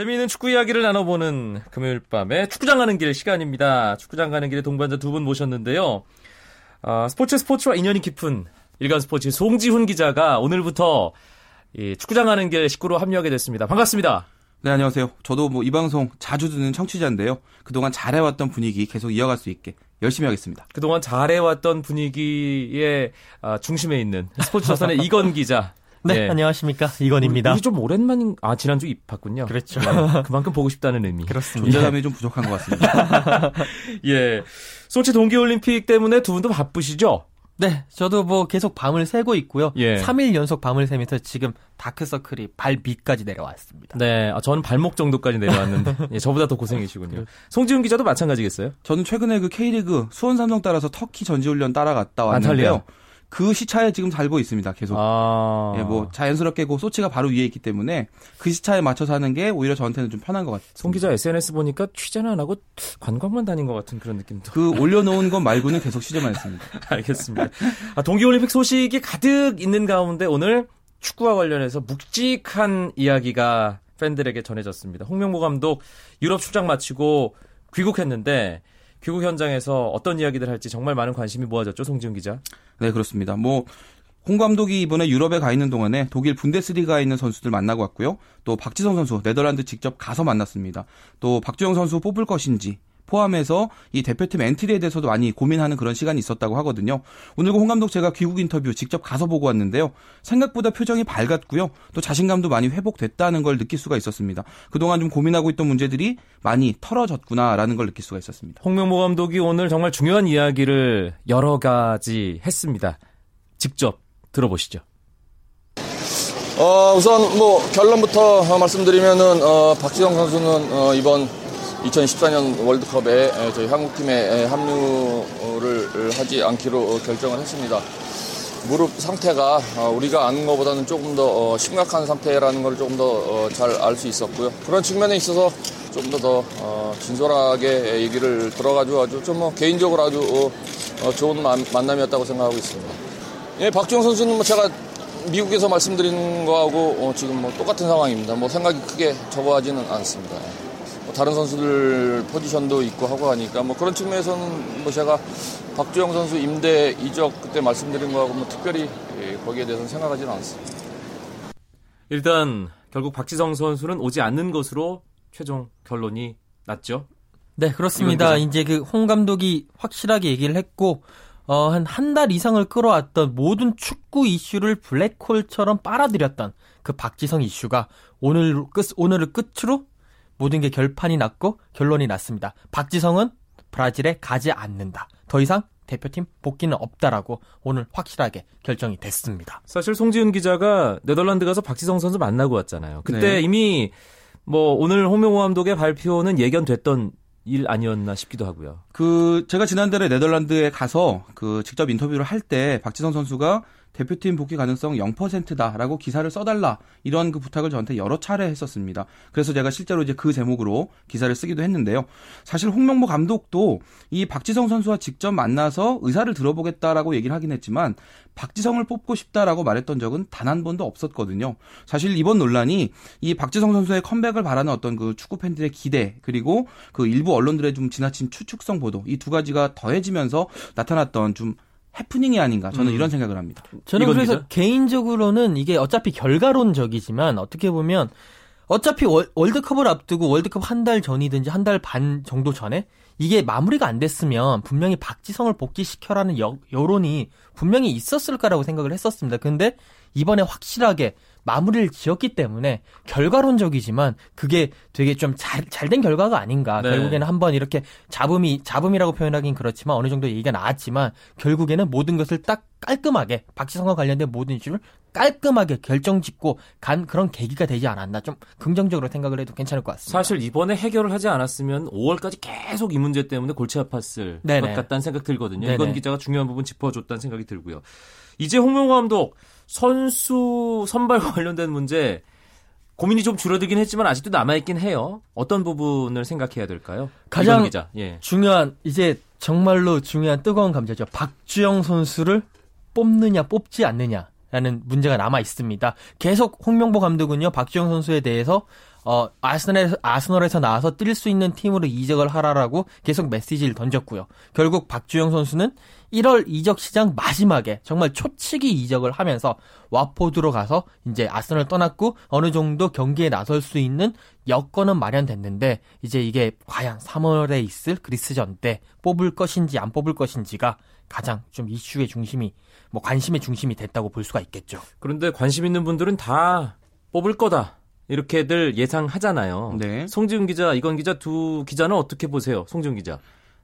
재미있는 축구 이야기를 나눠보는 금요일 밤에 축구장 가는 길 시간입니다. 축구장 가는 길에 동반자 두 분 모셨는데요. 어, 스포츠 스포츠와 인연이 깊은 일간 스포츠 송지훈 기자가 오늘부터 이 축구장 가는 길 식구로 합류하게 됐습니다. 반갑습니다. 네, 안녕하세요. 저도 뭐 이 방송 자주 듣는 청취자인데요. 그동안 잘해왔던 분위기 계속 이어갈 수 있게 열심히 하겠습니다. 그동안 잘해왔던 분위기의 아, 중심에 있는 스포츠 조선의 이건 기자. 네, 예. 안녕하십니까. 이건입니다. 우리 좀 오랜만인, 아, 지난주 입봤군요. 그렇죠. 네, 그만큼 보고 싶다는 의미. 그렇습니다. 존재감이 좀 부족한 것 같습니다. 예. 소치 동계올림픽 때문에 두 분도 바쁘시죠? 네, 저도 뭐 계속 밤을 새고 있고요. 예. 3일 연속 밤을 새면서 지금 다크서클이 발 밑까지 내려왔습니다. 네, 아, 저는 발목 정도까지 내려왔는데 예, 저보다 더 고생이시군요. 송지훈 기자도 마찬가지겠어요? 저는 최근에 그 K리그 수원 삼성 따라서 터키 전지훈련 따라갔다 왔는데요. 안탈리아. 그 시차에 지금 살고 있습니다. 계속. 아... 예, 뭐 자연스럽게 그 소치가 바로 위에 있기 때문에 그 시차에 맞춰서 하는 게 오히려 저한테는 좀 편한 것 같아요. 송 기자 SNS 보니까 취재는 안 하고 관광만 다닌 것 같은 그런 느낌도. 그 올려놓은 것 말고는 계속 취재만 했습니다. 알겠습니다. 아, 동계올림픽 소식이 가득 있는 가운데 오늘 축구와 관련해서 묵직한 이야기가 팬들에게 전해졌습니다. 홍명보 감독 유럽 출장 마치고 귀국했는데 귀국 현장에서 어떤 이야기들 할지 정말 많은 관심이 모아졌죠, 송지훈 기자. 네, 그렇습니다. 뭐, 홍 감독이 이번에 유럽에 가 있는 동안에 독일 분데스리가에 있는 선수들 만나고 왔고요. 또 박지성 선수 네덜란드 직접 가서 만났습니다. 또 박주영 선수 뽑을 것인지 포함해서 이 대표팀 엔트리에 대해서도 많이 고민하는 그런 시간이 있었다고 하거든요. 오늘 그홍 감독 제가 귀국 인터뷰 직접 가서 보고 왔는데요. 생각보다 표정이 밝았고요. 또 자신감도 많이 회복됐다는 걸 느낄 수가 있었습니다. 그동안 좀 고민하고 있던 문제들이 많이 털어졌구나라는 걸 느낄 수가 있었습니다. 홍명보 감독이 오늘 정말 중요한 이야기를 여러 가지 했습니다. 직접 들어보시죠. 어, 우선 뭐 결론부터 말씀드리면은 어, 박지성 선수는 어, 이번 2014년 월드컵에 저희 한국팀에 합류를 하지 않기로 결정을 했습니다. 무릎 상태가 어, 우리가 아는 것보다는 조금 더 어, 심각한 상태라는 걸 조금 더 잘 알 수 있었고요. 그런 측면에 있어서 조금 더더 어, 진솔하게 얘기를 들어가지고 아주 좀 뭐 개인적으로 아주 좋은 만남이었다고 생각하고 있습니다. 예, 박지영 선수는 뭐 제가 미국에서 말씀드린 거하고 지금 뭐 똑같은 상황입니다. 뭐 생각이 크게 적어하지는 않습니다. 뭐 다른 선수들 포지션도 있고 하고 하니까 뭐 그런 측면에서는 뭐 제가 박주영 선수 임대 이적 그때 말씀드린 거하고 뭐 특별히 예, 거기에 대해서는 생각하지는 않습니다. 일단 결국 박지성 선수는 오지 않는 것으로 최종 결론이 났죠. 네, 그렇습니다. 이제 그 홍 감독이 확실하게 얘기를 했고 어, 한 한 달 이상을 끌어왔던 모든 축구 이슈를 블랙홀처럼 빨아들였던 그 박지성 이슈가 오늘 끝 오늘을 끝으로 모든 게 결판이 났고 결론이 났습니다. 박지성은 브라질에 가지 않는다. 더 이상 대표팀 복귀는 없다라고 오늘 확실하게 결정이 됐습니다. 사실 송지훈 기자가 네덜란드 가서 박지성 선수 만나고 왔잖아요. 그때 네. 이미 뭐 오늘 홍명호 감독의 발표는 예견됐던 일 아니었나 싶기도 하고요. 그 제가 지난달에 네덜란드에 가서 그 직접 인터뷰를 할 때 박지성 선수가 대표팀 복귀 가능성 0%다라고 기사를 써달라 이런 그 부탁을 저한테 여러 차례 했었습니다. 그래서 제가 실제로 이제 그 제목으로 기사를 쓰기도 했는데요. 사실 홍명보 감독도 이 박지성 선수와 직접 만나서 의사를 들어보겠다라고 얘기를 하긴 했지만 박지성을 뽑고 싶다라고 말했던 적은 단 한 번도 없었거든요. 사실 이번 논란이 이 박지성 선수의 컴백을 바라는 어떤 그 축구 팬들의 기대 그리고 그 일부 언론들의 좀 지나친 추측성 보도 이 두 가지가 더해지면서 나타났던 좀 해프닝이 아닌가 저는 음. 이런 생각을 합니다. 저는 그래서 기자? 개인적으로는 이게 어차피 결과론적이지만 어떻게 보면 어차피 월, 월드컵을 앞두고 월드컵 한 달 전이든지 한 달 반 정도 전에 이게 마무리가 안 됐으면 분명히 박지성을 복귀시켜라는 여, 여론이 분명히 있었을 거라고 생각을 했었습니다. 근데 이번에 확실하게 마무리를 지었기 때문에 결과론적이지만 그게 되게 좀 잘 잘된 결과가 아닌가. 네. 결국에는 한번 이렇게 잡음이 잡음이라고 표현하긴 그렇지만 어느 정도 얘기가 나왔지만 결국에는 모든 것을 딱 깔끔하게 박지성과 관련된 모든 이슈를 깔끔하게 결정짓고 간 그런 계기가 되지 않았나 좀 긍정적으로 생각을 해도 괜찮을 것 같습니다. 사실 이번에 해결을 하지 않았으면 5월까지 계속 이 문제 때문에 골치 아팠을 네네. 것 같다는 생각 들거든요. 네네. 이건 기자가 중요한 부분 짚어줬다는 생각이 들고요. 이제 홍명호 감독 선수 선발과 관련된 문제 고민이 좀 줄어들긴 했지만 아직도 남아있긴 해요. 어떤 부분을 생각해야 될까요? 가장 예. 중요한 이제 정말로 중요한 뜨거운 감자죠. 박주영 선수를 뽑느냐 뽑지 않느냐라는 문제가 남아 있습니다. 계속 홍명보 감독은요 박주영 선수에 대해서 어, 아스널에서, 아스널에서 나와서 뛸 수 있는 팀으로 이적을 하라라고 계속 메시지를 던졌고요. 결국 박주영 선수는 1월 이적 시장 마지막에 정말 초치기 이적을 하면서 와포드로 가서 이제 아스널 떠났고 어느 정도 경기에 나설 수 있는 여건은 마련됐는데 이제 이게 과연 3월에 있을 그리스전 때 뽑을 것인지 안 뽑을 것인지가 가장 좀 이슈의 중심이 뭐 관심의 중심이 됐다고 볼 수가 있겠죠. 그런데 관심 있는 분들은 다 뽑을 거다. 이렇게들 예상하잖아요. 네. 송지훈 기자, 이건 기자 두 기자는 어떻게 보세요? 송지훈 기자.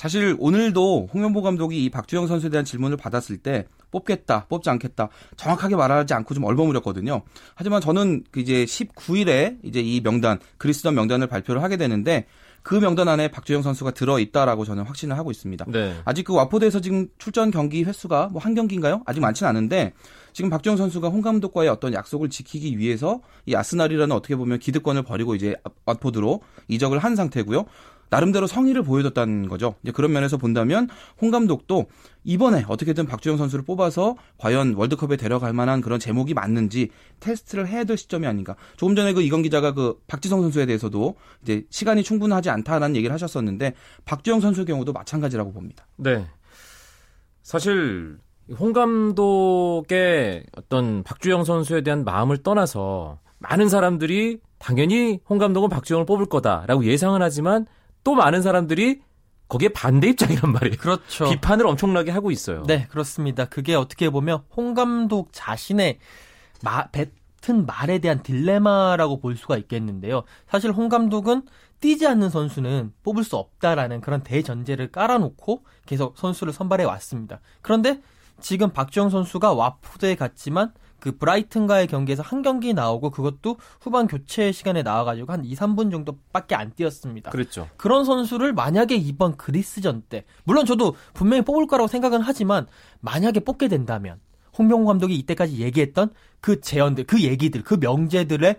사실 오늘도 홍명보 감독이 이 박주영 선수에 대한 질문을 받았을 때 뽑겠다, 뽑지 않겠다 정확하게 말하지 않고 좀 얼버무렸거든요. 하지만 저는 그 이제 19일에 이제 이 명단 그리스던 명단을 발표를 하게 되는데 그 명단 안에 박주영 선수가 들어 있다라고 저는 확신을 하고 있습니다. 네. 아직 그 와포드에서 지금 출전 경기 횟수가 뭐 한 경기인가요? 아직 많지는 않은데 지금 박주영 선수가 홍 감독과의 어떤 약속을 지키기 위해서 이 아스날이라는 어떻게 보면 기득권을 버리고 이제 와포드로 이적을 한 상태고요. 나름대로 성의를 보여줬다는 거죠. 이제 그런 면에서 본다면 홍 감독도 이번에 어떻게든 박주영 선수를 뽑아서 과연 월드컵에 데려갈 만한 그런 제목이 맞는지 테스트를 해야 될 시점이 아닌가. 조금 전에 그 이건 기자가 그 박지성 선수에 대해서도 이제 시간이 충분하지 않다라는 얘기를 하셨었는데 박주영 선수의 경우도 마찬가지라고 봅니다. 네. 사실 홍 감독의 어떤 박주영 선수에 대한 마음을 떠나서 많은 사람들이 당연히 홍 감독은 박주영을 뽑을 거다라고 예상은 하지만 또 많은 사람들이 거기에 반대 입장이란 말이에요. 그렇죠. 비판을 엄청나게 하고 있어요. 네, 그렇습니다. 그게 어떻게 보면 홍 감독 자신의 마, 뱉은 말에 대한 딜레마라고 볼 수가 있겠는데요. 사실 홍 감독은 뛰지 않는 선수는 뽑을 수 없다라는 그런 대전제를 깔아놓고 계속 선수를 선발해 왔습니다. 그런데 지금 박주영 선수가 와포드에 갔지만 그 브라이튼과의 경기에서 한 경기 나오고 그것도 후반 교체 시간에 나와가지고 한 2, 3분 정도밖에 안 뛰었습니다. 그렇죠. 그런 선수를 만약에 이번 그리스전 때 물론 저도 분명히 뽑을 거라고 생각은 하지만 만약에 뽑게 된다면 홍명호 감독이 이때까지 얘기했던 그 제언들, 그 얘기들, 그 명제들의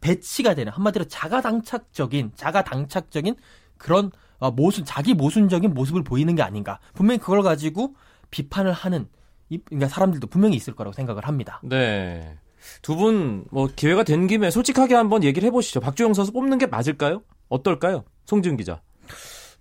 배치가 되는 한마디로 자가당착적인 자가당착적인 그런 어, 모순 자기 모순적인 모습을 보이는 게 아닌가. 분명히 그걸 가지고 비판을 하는 그러니까 사람들도 분명히 있을 거라고 생각을 합니다. 네. 두 분 뭐 기회가 된 김에 솔직하게 한번 얘기를 해보시죠. 박주영 선수 뽑는 게 맞을까요? 어떨까요? 송지훈 기자.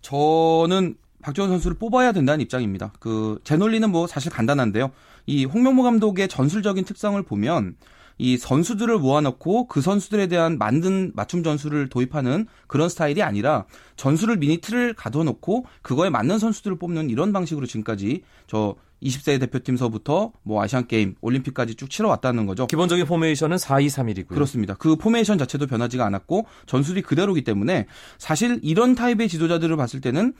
저는 박주영 선수를 뽑아야 된다는 입장입니다. 그 제 논리는 뭐 사실 간단한데요. 이 홍명보 감독의 전술적인 특성을 보면 이 선수들을 모아놓고 그 선수들에 대한 만든 맞춤 전술을 도입하는 그런 스타일이 아니라 전술을 미리 틀을 가둬놓고 그거에 맞는 선수들을 뽑는 이런 방식으로 지금까지 저 20세 대표팀서부터 뭐 아시안 게임, 올림픽까지 쭉 치러 왔다는 거죠. 기본적인 포메이션은 4-2-3-1이고요. 그렇습니다. 그 포메이션 자체도 변하지가 않았고 전술이 그대로기 때문에 사실 이런 타입의 지도자들을 봤을 때는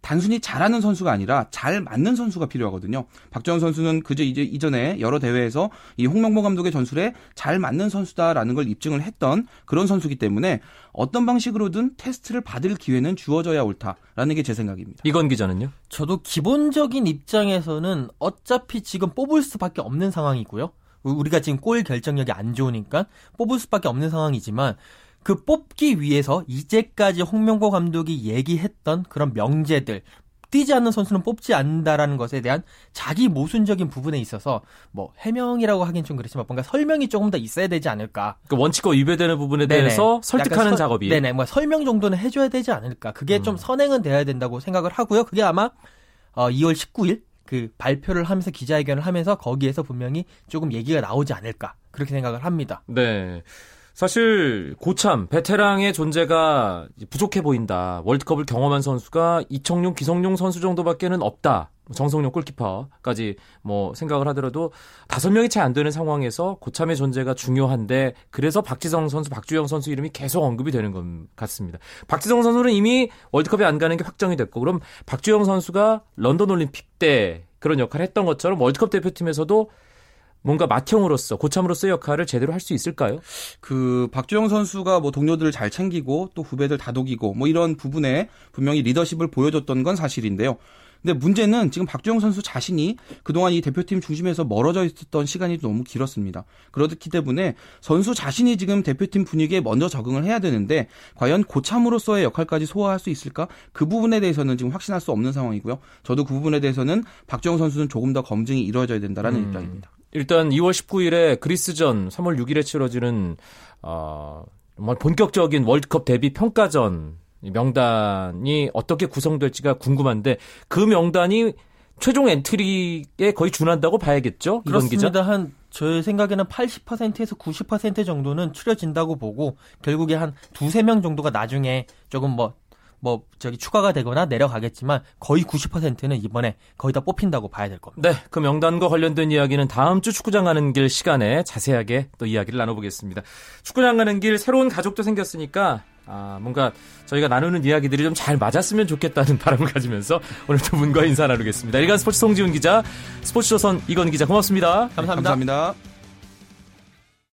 단순히 잘하는 선수가 아니라 잘 맞는 선수가 필요하거든요. 박정현 선수는 그저 이제 이전에 여러 대회에서 이 홍명보 감독의 전술에 잘 맞는 선수다라는 걸 입증을 했던 그런 선수기 때문에 어떤 방식으로든 테스트를 받을 기회는 주어져야 옳다라는 게 제 생각입니다. 이건 기자는요? 저도 기본적인 입장에서는 어차피 지금 뽑을 수밖에 없는 상황이고요. 우리가 지금 골 결정력이 안 좋으니까 뽑을 수밖에 없는 상황이지만 그 뽑기 위해서 이제까지 홍명보 감독이 얘기했던 그런 명제들 뛰지 않는 선수는 뽑지 않는다라는 것에 대한 자기 모순적인 부분에 있어서 뭐 해명이라고 하긴 좀 그렇지만 뭔가 설명이 조금 더 있어야 되지 않을까. 그 원칙과 위배되는 부분에 네네. 대해서 설득하는 서, 작업이. 네네. 뭐 설명 정도는 해줘야 되지 않을까. 그게 음. 좀 선행은 돼야 된다고 생각을 하고요. 그게 아마 어, 2월 19일 그 발표를 하면서 기자회견을 하면서 거기에서 분명히 조금 얘기가 나오지 않을까 그렇게 생각을 합니다. 네. 사실 고참 베테랑의 존재가 부족해 보인다. 월드컵을 경험한 선수가 이청용, 기성용 선수 정도밖에는 없다. 정성용 골키퍼까지 뭐 생각을 하더라도 다섯 명이 채 안 되는 상황에서 고참의 존재가 중요한데 그래서 박지성 선수, 박주영 선수 이름이 계속 언급이 되는 것 같습니다. 박지성 선수는 이미 월드컵에 안 가는 게 확정이 됐고 그럼 박주영 선수가 런던 올림픽 때 그런 역할을 했던 것처럼 월드컵 대표팀에서도 뭔가 맏형으로서 고참으로서의 역할을 제대로 할 수 있을까요? 그 박주영 선수가 뭐 동료들을 잘 챙기고 또 후배들 다독이고 뭐 이런 부분에 분명히 리더십을 보여줬던 건 사실인데요. 근데 문제는 지금 박주영 선수 자신이 그동안 이 대표팀 중심에서 멀어져 있었던 시간이 너무 길었습니다. 그렇기 때문에 선수 자신이 지금 대표팀 분위기에 먼저 적응을 해야 되는데 과연 고참으로서의 역할까지 소화할 수 있을까? 그 부분에 대해서는 지금 확신할 수 없는 상황이고요. 저도 그 부분에 대해서는 박주영 선수는 조금 더 검증이 이루어져야 된다라는 음. 입장입니다. 일단 2월 19일에 그리스전 3월 6일에 치러지는 어, 뭐 본격적인 월드컵 데뷔 평가전 명단이 어떻게 구성될지가 궁금한데 그 명단이 최종 엔트리에 거의 준한다고 봐야겠죠? 그렇습니다. 한 저의 생각에는 80%에서 90% 정도는 추려진다고 보고 결국에 한 두세 명 정도가 나중에 조금 뭐 뭐뭐 저기 추가가 되거나 내려가겠지만 거의 90%는 이번에 거의 다 뽑힌다고 봐야 될 겁니다. 네, 그 명단과 관련된 이야기는 다음 주 축구장 가는 길 시간에 자세하게 또 이야기를 나눠보겠습니다. 축구장 가는 길 새로운 가족도 생겼으니까 아, 뭔가 저희가 나누는 이야기들이 좀 잘 맞았으면 좋겠다는 바람을 가지면서 오늘 두 분과 인사 나누겠습니다. 일간 스포츠 송지훈 기자, 스포츠조선 이건 기자 고맙습니다. 감사합니다. 감사합니다.